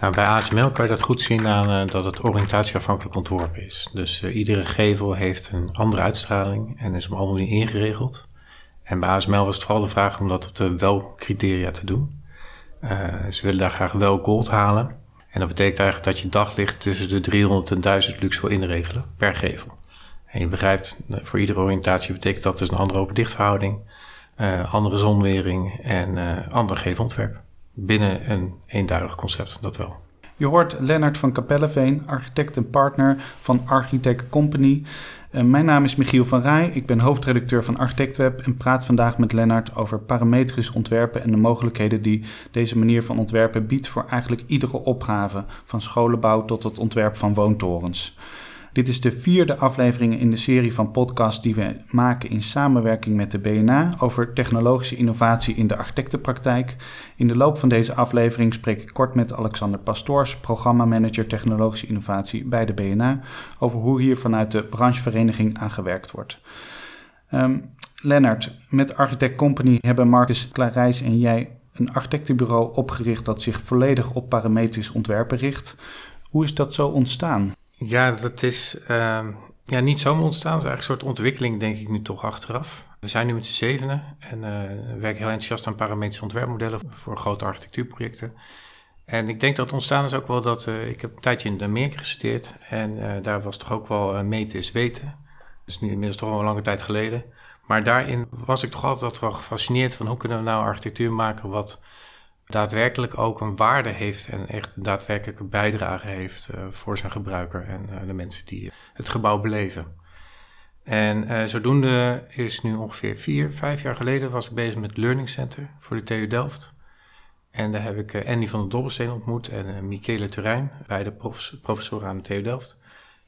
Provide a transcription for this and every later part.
Nou, bij ASML kan je dat goed zien aan uh, dat het oriëntatieafhankelijk ontworpen is. Dus uh, iedere gevel heeft een andere uitstraling en is op allemaal niet ingeregeld. En bij ASML was het vooral de vraag om dat op de wel-criteria te doen. Uh, ze willen daar graag wel gold halen. En dat betekent eigenlijk dat je daglicht tussen de 300 en 1000 lux wil inregelen per gevel. En je begrijpt, voor iedere oriëntatie betekent dat dus een andere open-dichtverhouding, andere zonwering en ander gevelontwerp binnen een eenduidig concept, dat wel. Je hoort Lennart van Kapelleveen, architect en partner van Architect Company. Uh, mijn naam is Michiel van Rij, ik ben hoofdredacteur van ArchitectWeb en praat vandaag met Lennart over parametrisch ontwerpen en de mogelijkheden die deze manier van ontwerpen biedt voor eigenlijk iedere opgave, van scholenbouw tot het ontwerp van woontorens. Dit is de vierde aflevering in de serie van podcasts die we maken in samenwerking met de BNA over technologische innovatie in de architectenpraktijk. In de loop van deze aflevering spreek ik kort met Alexander Pastoors, programmamanager technologische innovatie bij de BNA, over hoe hier vanuit de branchevereniging aan gewerkt wordt. Um, Lennart, met Architect Company hebben Marcus Clarijs en jij een architectenbureau opgericht dat zich volledig op parametrisch ontwerpen richt. Hoe is dat zo ontstaan? Ja, dat is uh, ja, niet zomaar ontstaan. Het is eigenlijk een soort ontwikkeling, denk ik nu toch achteraf. We zijn nu met z'n zevenen en uh, we werken heel enthousiast aan parametrische ontwerpmodellen voor grote architectuurprojecten. En ik denk dat het ontstaan is ook wel dat uh, ik heb een tijdje in Amerika gestudeerd en uh, daar was toch ook wel meten is weten. Dat is nu inmiddels toch al een lange tijd geleden. Maar daarin was ik toch altijd wel gefascineerd van hoe kunnen we nou architectuur maken wat daadwerkelijk ook een waarde heeft en echt een daadwerkelijke bijdrage heeft uh, voor zijn gebruiker en uh, de mensen die het gebouw beleven. En uh, zodoende is nu ongeveer vier, vijf jaar geleden was ik bezig met Learning Center voor de TU Delft. En daar heb ik Andy van der Dobbelsteen ontmoet en Michele Turijn, beide profs, professoren aan de TU Delft.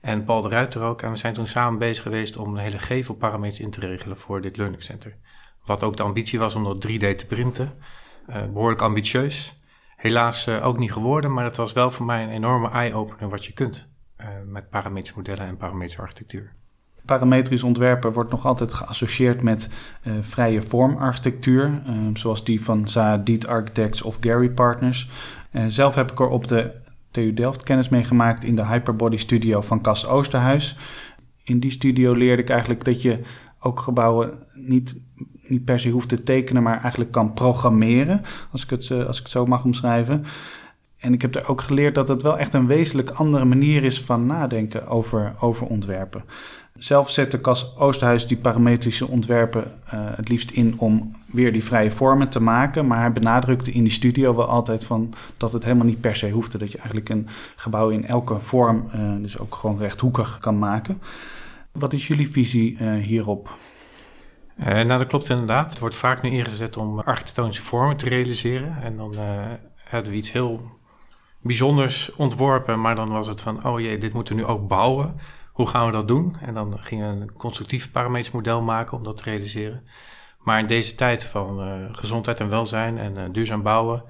En Paul de Ruiter ook. En we zijn toen samen bezig geweest om een hele gevelparameters in te regelen voor dit Learning Center. Wat ook de ambitie was om dat 3D te printen. Uh, behoorlijk ambitieus. Helaas uh, ook niet geworden, maar dat was wel voor mij een enorme eye-opener wat je kunt uh, met parametrische modellen en parametrische architectuur. Parametrisch ontwerpen wordt nog altijd geassocieerd met vrije vormarchitectuur, zoals die van Zaadit Architects of Gary Partners. zelf heb ik er op de TU Delft kennis mee gemaakt in de Hyperbody Studio van Cas Oosterhuis. In die studio leerde ik eigenlijk dat je ook gebouwen niet niet per se hoeft te tekenen, maar eigenlijk kan programmeren, als ik het, eh, als ik het zo mag omschrijven. En ik heb er ook geleerd dat het wel echt een wezenlijk andere manier is van nadenken over, over ontwerpen. Zelf zette Cas Oosterhuis die parametrische ontwerpen uh, het liefst in om weer die vrije vormen te maken. Maar hij benadrukte in die studio wel altijd van dat het helemaal niet per se hoefde. Dat je eigenlijk een gebouw in elke vorm, uh, dus ook gewoon rechthoekig, kan maken. Wat is jullie visie hierop? Uh, nou, dat klopt inderdaad. Het wordt vaak nu ingezet om architectonische vormen te realiseren. En dan uh, hadden we iets heel bijzonders ontworpen, maar dan was het van, oh jee, dit moeten we nu ook bouwen. Hoe gaan we dat doen? En dan gingen we een constructief parametrisch model maken om dat te realiseren. Maar in deze tijd van uh, gezondheid en welzijn en duurzaam bouwen,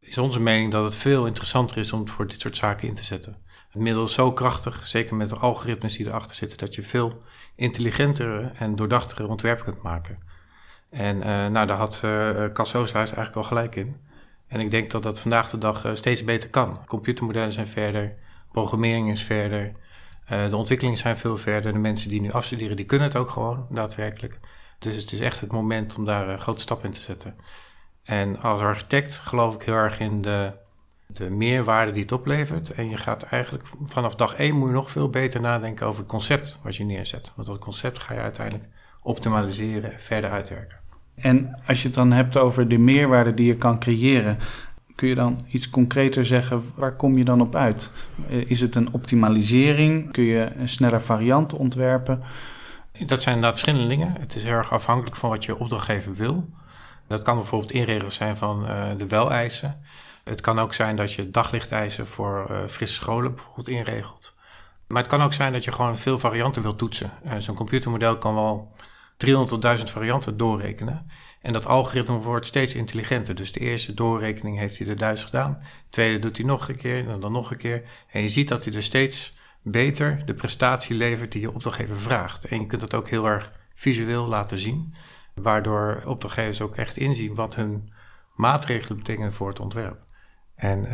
is onze mening dat het veel interessanter is om het voor dit soort zaken in te zetten. Middel zo krachtig, zeker met de algoritmes die erachter zitten, dat je veel intelligentere en doordachtere ontwerpen kunt maken. En uh, nou, daar had uh, eigenlijk al gelijk in. En ik denk dat dat vandaag de dag uh, steeds beter kan. Computermodellen zijn verder, programmering is verder, de ontwikkelingen zijn veel verder. De mensen die nu afstuderen, die kunnen het ook gewoon, daadwerkelijk. Dus het is echt het moment om daar een grote stap in te zetten. En als architect geloof ik heel erg in de de meerwaarde die het oplevert. En je gaat eigenlijk vanaf dag één moet je nog veel beter nadenken over het concept wat je neerzet. Want dat concept ga je uiteindelijk optimaliseren en verder uitwerken. En als je het dan hebt over de meerwaarde die je kan creëren, kun je dan iets concreter zeggen, waar kom je dan op uit? Eh, is het een optimalisering? Kun je een sneller variant ontwerpen? Dat zijn inderdaad verschillende dingen. Het is heel erg afhankelijk van wat je opdrachtgever wil. Dat kan bijvoorbeeld inregelen zijn van uh, de weleisen. Het kan ook zijn dat je daglicht voor uh, frisse scholen bijvoorbeeld inregelt. Maar het kan ook zijn dat je gewoon veel varianten wilt toetsen. Uh, Zo'n computermodel kan wel 300 tot 1000 varianten doorrekenen. En dat algoritme wordt steeds intelligenter. Dus de eerste doorrekening heeft hij er 1000 gedaan. De tweede doet hij nog een keer en dan nog een keer. En je ziet dat hij er steeds beter de prestatie levert die je opdrachtgever vraagt. En je kunt dat ook heel erg visueel laten zien. Waardoor opdrachtgevers ook echt inzien wat hun maatregelen betekenen voor het ontwerp. En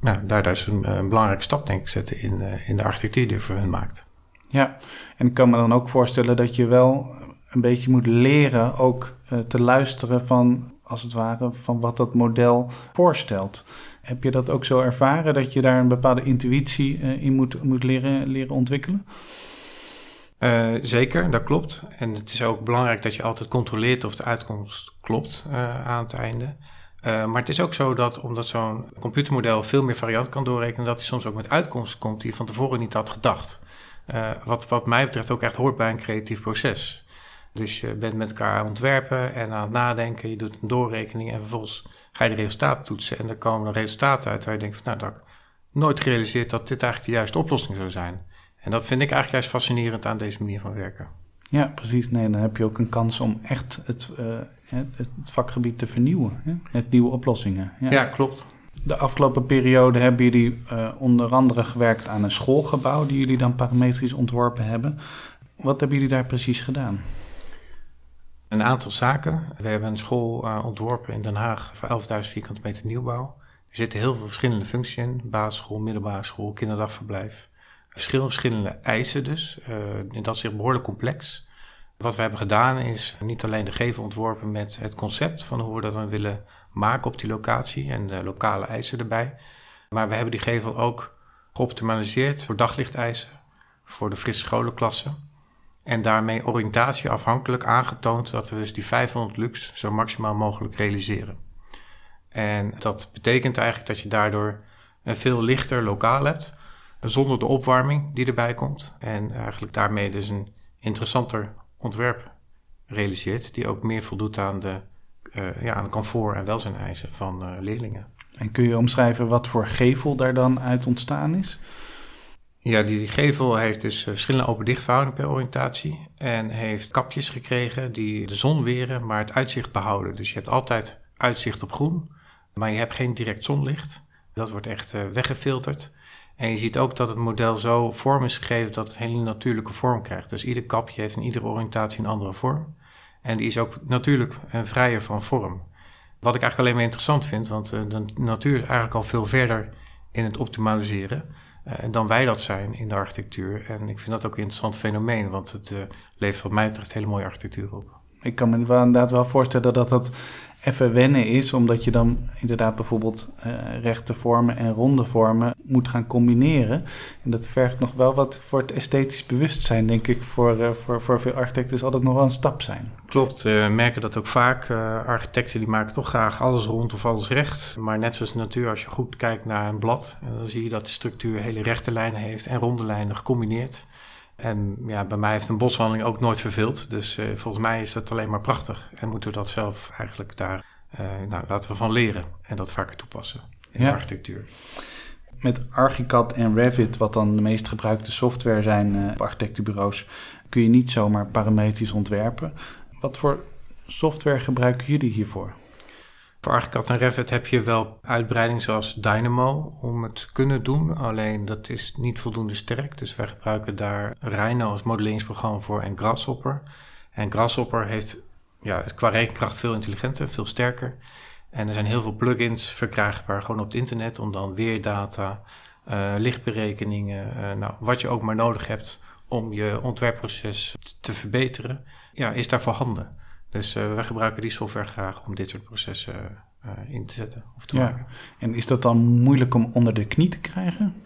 nou, daar is een, een, belangrijke stap, denk ik, zetten in, in de architectuur die voor hun maakt. Ja, en ik kan me dan ook voorstellen dat je wel een beetje moet leren ook te luisteren van, als het ware, van wat dat model voorstelt. Heb je dat ook zo ervaren, dat je daar een bepaalde intuïtie in moet, moet leren, leren ontwikkelen? Uh, zeker, dat klopt. En het is ook belangrijk dat je altijd controleert of de uitkomst klopt uh, aan het einde. Uh, maar het is ook zo dat omdat zo'n computermodel veel meer varianten kan doorrekenen, dat hij soms ook met uitkomsten komt die je van tevoren niet had gedacht. wat, wat mij betreft ook echt hoort bij een creatief proces. Dus je bent met elkaar aan het ontwerpen en aan het nadenken, je doet een doorrekening en vervolgens ga je de resultaten toetsen. En er komen resultaten uit waar je denkt van nou, dat ik nooit gerealiseerd dat dit eigenlijk de juiste oplossing zou zijn. En dat vind ik eigenlijk juist fascinerend aan deze manier van werken. Ja, precies. Nee, dan heb je ook een kans om echt het, uh, het vakgebied te vernieuwen. Hè? Met nieuwe oplossingen. Ja. ja. klopt. De afgelopen periode hebben jullie uh, onder andere gewerkt aan een schoolgebouw... die jullie dan parametrisch ontworpen hebben. Wat hebben jullie daar precies gedaan? Een aantal zaken. We hebben een school uh, ontworpen in Den Haag voor 11.000 vierkante meter nieuwbouw. Er zitten heel veel verschillende functies in. Basisschool, middelbare school, kinderdagverblijf verschillende, verschillende eisen dus. Uh, en dat is zich behoorlijk complex. Wat we hebben gedaan is niet alleen de gevel ontworpen met het concept van hoe we dat dan willen maken op die locatie en de lokale eisen erbij. Maar we hebben die gevel ook geoptimaliseerd voor daglichteisen, voor de frisse scholenklassen. En daarmee oriëntatie afhankelijk aangetoond dat we dus die 500 lux zo maximaal mogelijk realiseren. En dat betekent eigenlijk dat je daardoor een veel lichter lokaal hebt, zonder de opwarming die erbij komt. En eigenlijk daarmee dus een interessanter ontwerp realiseert, die ook meer voldoet aan de, uh, ja, aan de comfort- en welzijneisen van uh, leerlingen. En kun je omschrijven wat voor gevel daar dan uit ontstaan is? Ja, die gevel heeft dus verschillende open-dichtverhoudingen per oriëntatie. En heeft kapjes gekregen die de zon weren, maar het uitzicht behouden. Dus je hebt altijd uitzicht op groen, maar je hebt geen direct zonlicht. Dat wordt echt weggefilterd. En je ziet ook dat het model zo vorm is gegeven dat het een hele natuurlijke vorm krijgt. Dus ieder kapje heeft in iedere oriëntatie een andere vorm. En die is ook natuurlijk en vrijer van vorm. Wat ik eigenlijk alleen maar interessant vind, want eh, de natuur is eigenlijk al veel verder in het optimaliseren uh, dan wij dat zijn in de architectuur. En ik vind dat ook een interessant fenomeen, want het uh, levert wat mij betreft hele mooie architectuur op. Ik kan me inderdaad wel voorstellen dat dat even wennen is, omdat je dan inderdaad bijvoorbeeld uh, rechte vormen en ronde vormen moet gaan combineren. En dat vergt nog wel wat voor het esthetisch bewustzijn, denk ik, voor, uh, voor, voor veel architecten zal dat nog wel een stap zijn. Klopt, we merken dat ook vaak. architecten die maken toch graag alles rond of alles recht. Maar net zoals de natuur, als je goed kijkt naar een blad, dan zie je dat de structuur hele rechte lijnen heeft en ronde lijnen gecombineerd. En ja, bij mij heeft een boswandeling ook nooit verveeld. Dus uh, volgens mij is dat alleen maar prachtig. En moeten we dat zelf eigenlijk daar, uh, nou, laten we van leren. En dat vaker toepassen in de architectuur. Met Archicad en Revit, wat dan de meest gebruikte software zijn uh, op architectenbureaus, kun je niet zomaar parametrisch ontwerpen. Wat voor software gebruiken jullie hiervoor? Voor Archicad en Revit heb je wel uitbreiding zoals Dynamo om het te kunnen doen. Alleen dat is niet voldoende sterk. Dus wij gebruiken daar Rhino als modelleringsprogramma voor en Grasshopper. En Grasshopper heeft ja, qua rekenkracht veel intelligenter, veel sterker. En er zijn heel veel plugins verkrijgbaar gewoon op het internet om dan weerdata, uh, lichtberekeningen, uh, nou, wat je ook maar nodig hebt om je ontwerpproces te verbeteren, ja, is daar voorhanden. Dus uh, wij gebruiken die software graag om dit soort processen uh, in te zetten of te ja. maken. En is dat dan moeilijk om onder de knie te krijgen?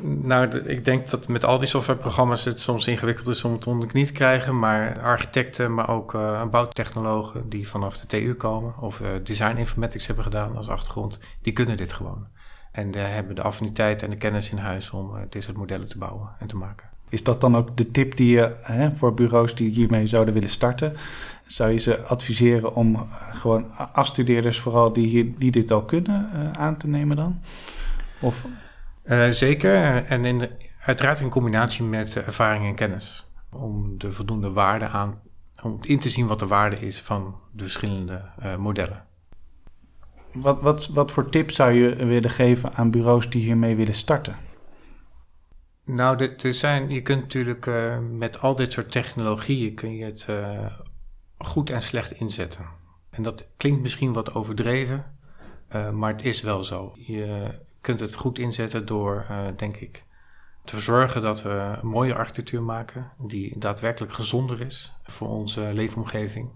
Nou, ik denk dat met al die softwareprogramma's het soms ingewikkeld is om het onder de knie te krijgen. Maar architecten, maar ook uh, bouwtechnologen die vanaf de TU komen of uh, design informatics hebben gedaan als achtergrond, die kunnen dit gewoon. En uh, hebben de affiniteit en de kennis in huis om dit soort modellen te bouwen en te maken. Is dat dan ook de tip die je hè, voor bureaus die hiermee zouden willen starten? Zou je ze adviseren om gewoon afstudeerders, vooral die, hier, die dit al kunnen, uh, aan te nemen dan? Of... Uh, zeker. En in de, uiteraard in combinatie met ervaring en kennis. Om de voldoende waarde aan, om in te zien wat de waarde is van de verschillende uh, modellen. Wat, wat, wat voor tips zou je willen geven aan bureaus die hiermee willen starten? Nou, er zijn, je kunt natuurlijk uh, met al dit soort technologieën kun je het uh, goed en slecht inzetten. En dat klinkt misschien wat overdreven, maar het is wel zo. Je kunt het goed inzetten door, denk ik, te zorgen dat we een mooie architectuur maken die daadwerkelijk gezonder is voor onze leefomgeving.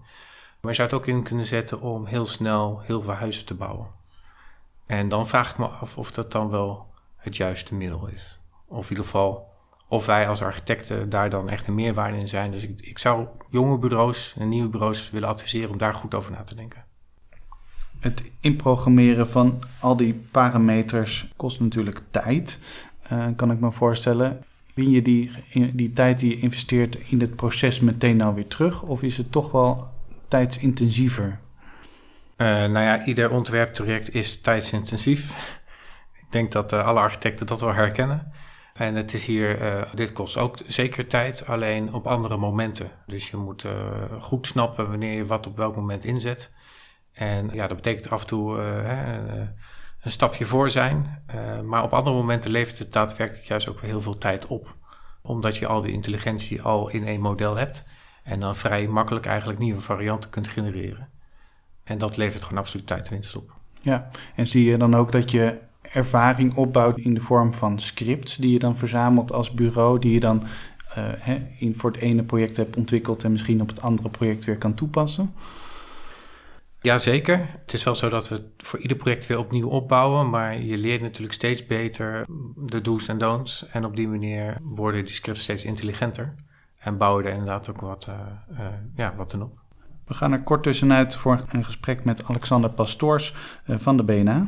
Maar je zou het ook in kunnen zetten om heel snel heel veel huizen te bouwen. En dan vraag ik me af of dat dan wel het juiste middel is. Of in ieder geval of wij als architecten daar dan echt een meerwaarde in zijn. Dus ik, ik zou jonge bureaus en nieuwe bureaus willen adviseren om daar goed over na te denken. Het inprogrammeren van al die parameters kost natuurlijk tijd, uh, kan ik me voorstellen. Win je die, die tijd die je investeert in het proces meteen nou weer terug? Of is het toch wel tijdsintensiever? Uh, nou ja, ieder ontwerptraject is tijdsintensief. ik denk dat uh, alle architecten dat wel herkennen. En het is hier, uh, dit kost ook zeker tijd, alleen op andere momenten. Dus je moet uh, goed snappen wanneer je wat op welk moment inzet. En ja, dat betekent af en toe uh, hè, een stapje voor zijn. maar op andere momenten levert het daadwerkelijk juist ook heel veel tijd op. Omdat je al die intelligentie al in één model hebt. En dan vrij makkelijk eigenlijk nieuwe varianten kunt genereren. En dat levert gewoon absoluut tijdwinst op. Ja, en zie je dan ook dat je ervaring opbouwt in de vorm van scripts die je dan verzamelt als bureau, die je dan uh, hè, in, voor het ene project hebt ontwikkeld en misschien op het andere project weer kan toepassen? Jazeker. Het is wel zo dat we het voor ieder project weer opnieuw opbouwen, maar je leert natuurlijk steeds beter de do's en don'ts. En op die manier worden die scripts steeds intelligenter en bouwen er inderdaad ook wat, uh, uh, ja, wat op. We gaan er kort tussenuit voor een gesprek met Alexander Pastoors van de BNA.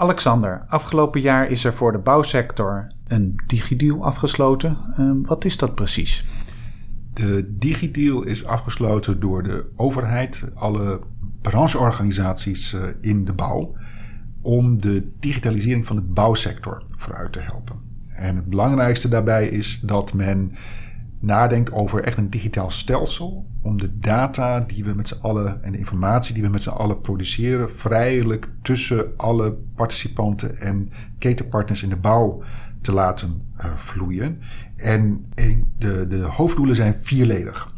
Alexander, afgelopen jaar is er voor de bouwsector een digideal afgesloten. Uh, wat is dat precies? De digideal is afgesloten door de overheid, alle brancheorganisaties uh, in de bouw, om de digitalisering van de bouwsector vooruit te helpen. En het belangrijkste daarbij is dat men nadenkt over echt een digitaal stelsel. Om de data die we met z'n allen en de informatie die we met z'n allen produceren, vrijelijk tussen alle participanten en ketenpartners in de bouw te laten uh, vloeien. En de, de hoofddoelen zijn vierledig.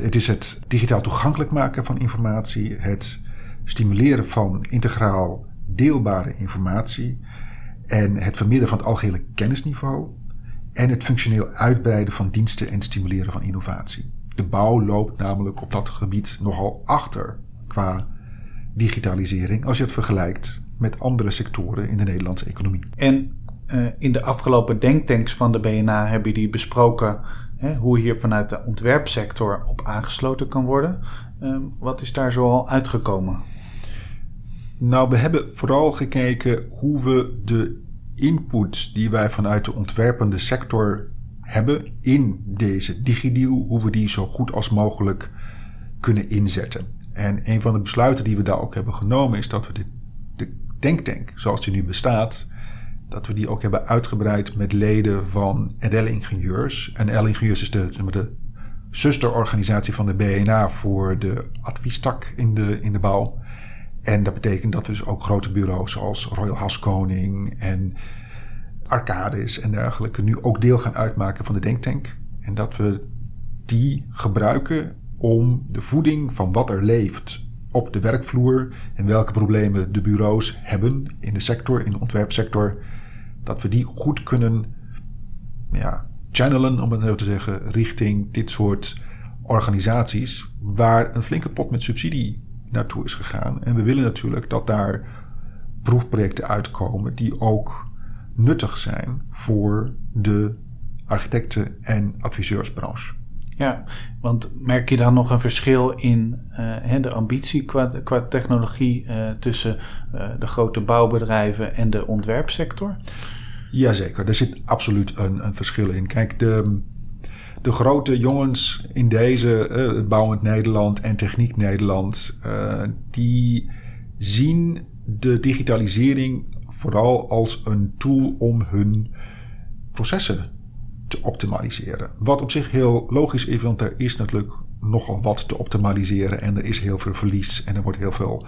Het is het digitaal toegankelijk maken van informatie, het stimuleren van integraal deelbare informatie en het verminderen van het algehele kennisniveau en het functioneel uitbreiden van diensten en stimuleren van innovatie. De bouw loopt namelijk op dat gebied nogal achter qua digitalisering als je het vergelijkt met andere sectoren in de Nederlandse economie. En uh, in de afgelopen denktanks van de BNA hebben jullie besproken hè, hoe hier vanuit de ontwerpsector op aangesloten kan worden. Uh, wat is daar zoal uitgekomen? Nou, we hebben vooral gekeken hoe we de input die wij vanuit de ontwerpende sector hebben in deze digideal, hoe we die zo goed als mogelijk kunnen inzetten. En een van de besluiten die we daar ook hebben genomen is dat we de, de denktank, zoals die nu bestaat, dat we die ook hebben uitgebreid met leden van NL-ingenieurs. En NL-ingenieurs is de, de zusterorganisatie van de BNA voor de adviestak in de, in de bouw. En dat betekent dat dus ook grote bureaus zoals Royal Haskoning en Arcadis en dergelijke nu ook deel gaan uitmaken van de denktank. En dat we die gebruiken om de voeding van wat er leeft op de werkvloer en welke problemen de bureaus hebben in de sector, in de ontwerpsector, dat we die goed kunnen ja, channelen, om het zo te zeggen, richting dit soort organisaties waar een flinke pot met subsidie naartoe is gegaan. En we willen natuurlijk dat daar proefprojecten uitkomen die ook nuttig zijn voor de architecten- en adviseursbranche. Ja, want merk je dan nog een verschil in uh, de ambitie qua, qua technologie uh, tussen uh, de grote bouwbedrijven en de ontwerpsector? Jazeker, er zit absoluut een, een verschil in. Kijk, de, de grote jongens in deze, uh, Bouwend Nederland en Techniek Nederland, uh, die zien de digitalisering vooral als een tool om hun processen te optimaliseren. Wat op zich heel logisch is, want er is natuurlijk nogal wat te optimaliseren en er is heel veel verlies en er wordt heel veel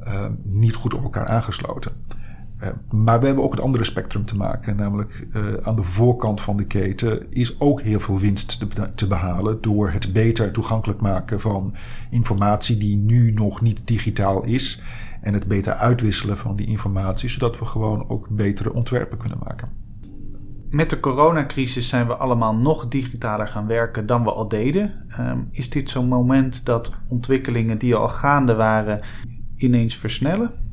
uh, niet goed op elkaar aangesloten. Uh, maar we hebben ook het andere spectrum te maken, namelijk uh, aan de voorkant van de keten is ook heel veel winst te, te, behalen door het beter toegankelijk maken van informatie die nu nog niet digitaal is en het beter uitwisselen van die informatie, zodat we gewoon ook betere ontwerpen kunnen maken. Met de coronacrisis zijn we allemaal nog digitaler gaan werken dan we al deden. Ehm, is dit zo'n moment dat ontwikkelingen die al gaande waren ineens versnellen?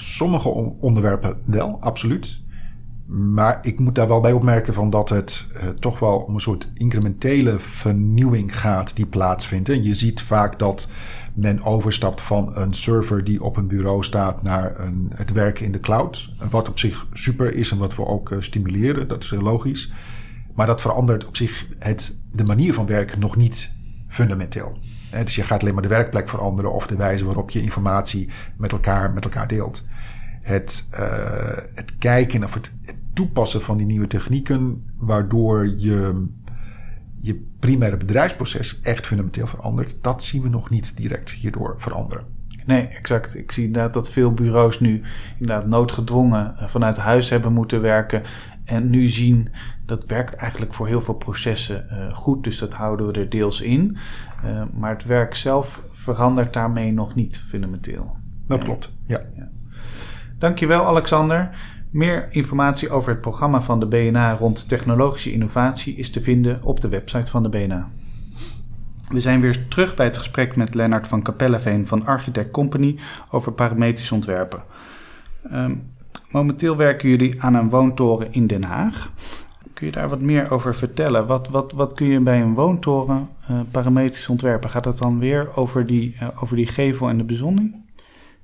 Sommige onderwerpen wel, absoluut. Maar ik moet daar wel bij opmerken van dat het uh, toch wel om een soort incrementele vernieuwing gaat die plaatsvindt. En je ziet vaak dat men overstapt van een server die op een bureau staat naar een, het werken in de cloud. Wat op zich super is en wat we ook uh, stimuleren, dat is heel logisch. Maar dat verandert op zich het, de manier van werken nog niet fundamenteel. Dus je gaat alleen maar de werkplek veranderen of de wijze waarop je informatie met elkaar, met elkaar deelt. Het, uh, het kijken of het, het toepassen van die nieuwe technieken, waardoor je je primaire bedrijfsproces echt fundamenteel verandert, dat zien we nog niet direct hierdoor veranderen. Nee, exact. Ik zie inderdaad dat veel bureaus nu inderdaad noodgedwongen eh, vanuit huis hebben moeten werken. En nu zien dat werkt eigenlijk voor heel veel processen uh, goed. Dus dat houden we er deels in. Uh, maar het werk zelf verandert daarmee nog niet fundamenteel. Dat klopt, ja. ja. Dankjewel, Alexander. Meer informatie over het programma van de BNA rond technologische innovatie is te vinden op de website van de BNA. We zijn weer terug bij het gesprek met Lennart van Capelleveen van Architect Company over parametrisch ontwerpen. Um, momenteel werken jullie aan een woontoren in Den Haag. Kun je daar wat meer over vertellen? Wat, wat, wat kun je bij een woontoren uh, parametrisch ontwerpen? Gaat het dan weer over die, uh, over die gevel en de bezonning?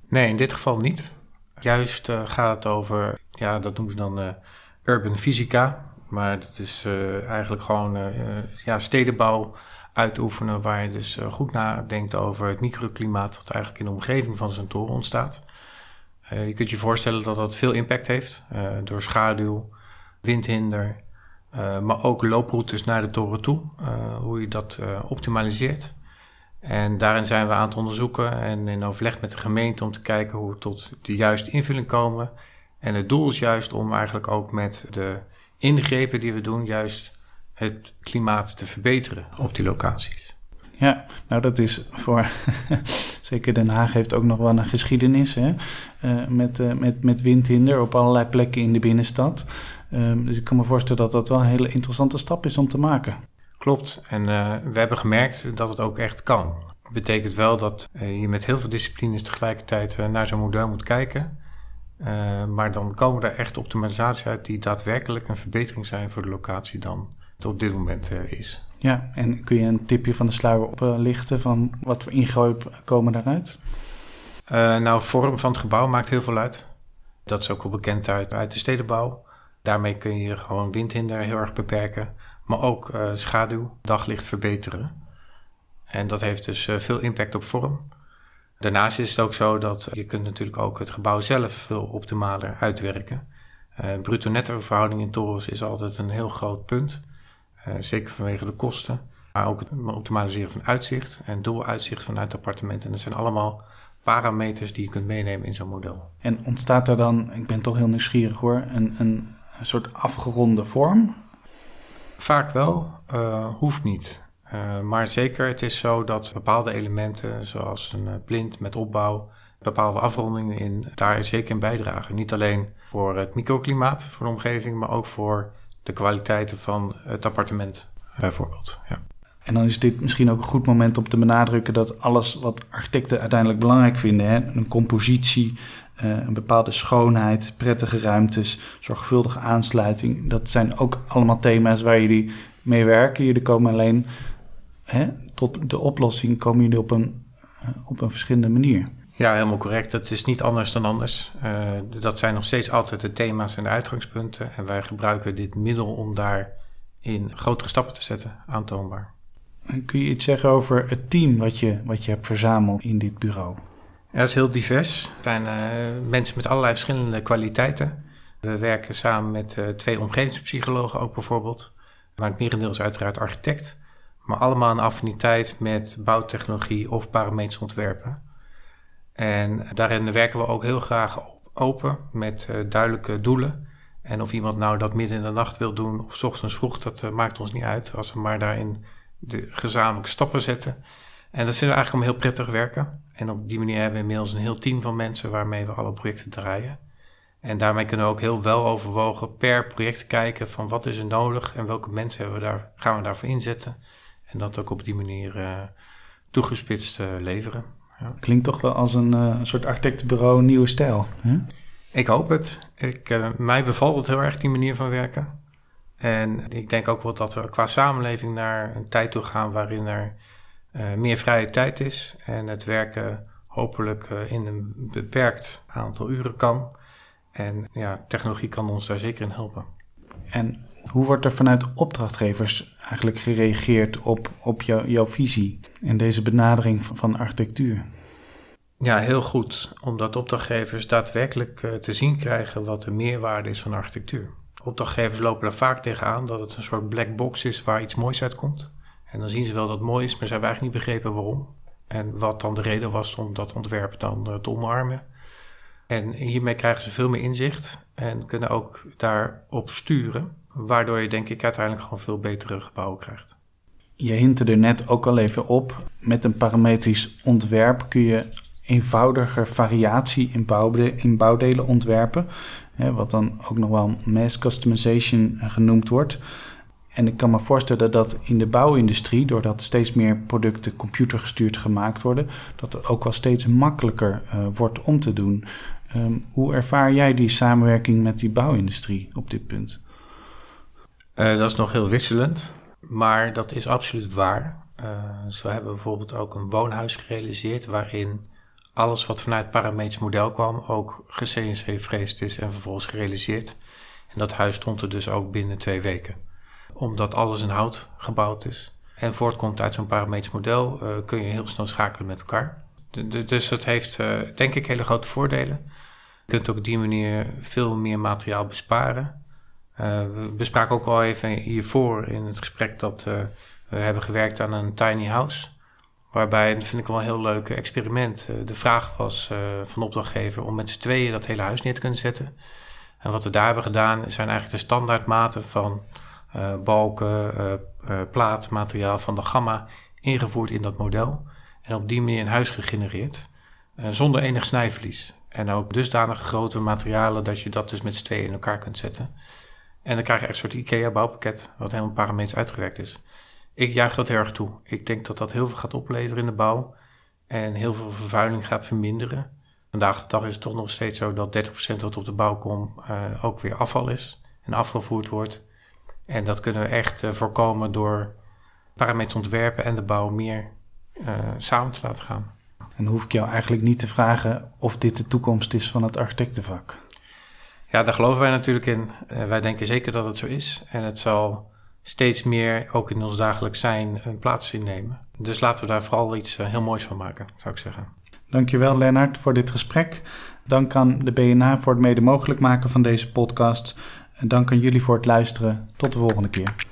Nee, in dit geval niet. Juist uh, gaat het over ja, dat noemen ze dan urban fysica. Maar dat is eigenlijk gewoon ja, stedenbouw uitoefenen waar je dus goed nadenkt over het microklimaat wat eigenlijk in de omgeving van zo'n toren ontstaat. Je kunt je voorstellen dat dat veel impact heeft door schaduw, windhinder, maar ook looproutes naar de toren toe, hoe je dat optimaliseert. En daarin zijn we aan het onderzoeken en in overleg met de gemeente om te kijken hoe we tot de juiste invulling komen en het doel is juist om eigenlijk ook met de ingrepen die we doen, juist het klimaat te verbeteren op die locaties. Ja, nou dat is voor. zeker Den Haag heeft ook nog wel een geschiedenis hè? Uh, met, uh, met, met windhinder op allerlei plekken in de binnenstad. Uh, dus ik kan me voorstellen dat dat wel een hele interessante stap is om te maken. Klopt, en uh, we hebben gemerkt dat het ook echt kan. Dat betekent wel dat je met heel veel disciplines tegelijkertijd naar zo'n model moet kijken. Maar dan komen er echt optimalisaties uit die daadwerkelijk een verbetering zijn voor de locatie dan het op dit moment is. Ja, en kun je een tipje van de sluier oplichten van wat voor ingreep komen daaruit? Uh, nou, vorm van het gebouw maakt heel veel uit. Dat is ook wel bekend uit, uit de stedenbouw. Daarmee kun je gewoon windhinder heel erg beperken, maar ook schaduw, daglicht verbeteren. En dat heeft dus veel impact op vorm. Daarnaast is het ook zo dat je kunt natuurlijk ook het gebouw zelf veel optimaler uitwerken. Uh, bruto-netto verhouding in torens is altijd een heel groot punt. Uh, zeker vanwege de kosten. Maar ook het optimaliseren van uitzicht en doeluitzicht vanuit appartementen. En dat zijn allemaal parameters die je kunt meenemen in zo'n model. En ontstaat er dan, ik ben toch heel nieuwsgierig hoor, een, een soort afgeronde vorm? Vaak wel, uh, hoeft niet. Uh, maar zeker, het is zo dat bepaalde elementen, zoals een plint met opbouw, bepaalde afrondingen in, daar zeker in bijdragen. Niet alleen voor het microklimaat, voor de omgeving, maar ook voor de kwaliteiten van het appartement, bijvoorbeeld. Ja. En dan is dit misschien ook een goed moment om te benadrukken dat alles wat architecten uiteindelijk belangrijk vinden, hè, een compositie, uh, een bepaalde schoonheid, prettige ruimtes, zorgvuldige aansluiting, dat zijn ook allemaal thema's waar jullie mee werken. Jullie komen alleen hè, tot de oplossing komen jullie op een, eh, op een verschillende manier. Ja, helemaal correct. Het is niet anders dan anders. Uh, dat zijn nog steeds altijd de thema's en de uitgangspunten. En wij gebruiken dit middel om daar in grotere stappen te zetten, aantoonbaar. En kun je iets zeggen over het team wat je, wat je hebt verzameld in dit bureau? Ja, dat is heel divers. Er zijn uh, mensen met allerlei verschillende kwaliteiten. We werken samen met uh, twee omgevingspsychologen ook bijvoorbeeld. Maar het merendeel is uiteraard architect maar allemaal een affiniteit met bouwtechnologie of parametrisch ontwerpen. En daarin werken we ook heel graag open met uh, duidelijke doelen. En of iemand nou dat midden in de nacht wil doen of ochtends vroeg, dat uh, maakt ons niet uit. Als we maar daarin de gezamenlijke stappen zetten. En dat vinden we eigenlijk om heel prettig werken. En op die manier hebben we inmiddels een heel team van mensen waarmee we alle projecten draaien. En daarmee kunnen we ook heel wel overwogen per project kijken van wat is er nodig en welke mensen hebben we daar, gaan we daarvoor inzetten. En dat ook op die manier uh, toegespitst leveren. Ja. Klinkt toch wel als een uh, soort architectenbureau nieuwe stijl. Hè? Ik hoop het. Ik, mij bevalt het heel erg die manier van werken. En ik denk ook wel dat we qua samenleving naar een tijd toe gaan waarin er meer vrije tijd is. En het werken hopelijk in een beperkt aantal uren kan. En ja, technologie kan ons daar zeker in helpen. En hoe wordt er vanuit opdrachtgevers eigenlijk gereageerd op, op jou, jouw visie en deze benadering van, architectuur? Ja, heel goed, omdat opdrachtgevers daadwerkelijk uh, te zien krijgen wat de meerwaarde is van architectuur. Opdrachtgevers lopen er vaak tegenaan dat het een soort black box is waar iets moois uitkomt. En dan zien ze wel dat het mooi is, maar ze hebben eigenlijk niet begrepen waarom. En wat dan de reden was om dat ontwerp dan uh, te omarmen. En hiermee krijgen ze veel meer inzicht en kunnen ook daarop sturen, waardoor je denk ik uiteindelijk gewoon veel betere gebouwen krijgt. Je hintte er net ook al even op. Met een parametrisch ontwerp kun je eenvoudiger variatie in, in bouwdelen ontwerpen. Hè, wat dan ook nog wel mass customization genoemd wordt. En ik kan me voorstellen dat in de bouwindustrie, doordat steeds meer producten computergestuurd gemaakt worden, dat het ook wel steeds makkelijker uh, wordt om te doen. Um, hoe ervaar jij die samenwerking met die bouwindustrie op dit punt? Uh, dat is nog heel wisselend, maar dat is absoluut waar. Uh, zo hebben we bijvoorbeeld ook een woonhuis gerealiseerd waarin alles wat vanuit het parametrisch model kwam ook ge-CNC-vreesd is en vervolgens gerealiseerd. En dat huis stond er dus ook binnen twee weken. Omdat alles in hout gebouwd is en voortkomt uit zo'n parametrisch model, uh, kun je heel snel schakelen met elkaar. dus dat heeft denk ik hele grote voordelen. Je kunt ook op die manier veel meer materiaal besparen. Uh, we bespraken ook al even hiervoor in het gesprek dat uh, we hebben gewerkt aan een tiny house. Waarbij, dat vind ik wel een heel leuk experiment, uh, de vraag was van de opdrachtgever om met z'n tweeën dat hele huis neer te kunnen zetten. En wat we daar hebben gedaan zijn eigenlijk de standaardmaten van balken, plaatmateriaal van de gamma ingevoerd in dat model. En op die manier een huis gegenereerd, zonder enig snijverlies. En ook dusdanig grote materialen dat je dat dus met z'n tweeën in elkaar kunt zetten. En dan krijg je echt een soort IKEA-bouwpakket, wat helemaal parametrisch uitgewerkt is. Ik juich dat erg toe. Ik denk dat dat heel veel gaat opleveren in de bouw en heel veel vervuiling gaat verminderen. Vandaag de dag is het toch nog steeds zo dat 30% wat op de bouw komt uh, ook weer afval is en afgevoerd wordt. En dat kunnen we echt uh, voorkomen door parametrisch ontwerpen en de bouw meer uh, samen te laten gaan. En hoef ik jou eigenlijk niet te vragen of dit de toekomst is van het architectenvak. Ja, daar geloven wij natuurlijk in. Uh, wij denken zeker dat het zo is. En het zal steeds meer ook in ons dagelijks zijn een plaats innemen. Dus laten we daar vooral iets uh, heel moois van maken, zou ik zeggen. Dankjewel Lennart voor dit gesprek. Dank aan de BNA voor het mede mogelijk maken van deze podcast. En dank aan jullie voor het luisteren. Tot de volgende keer.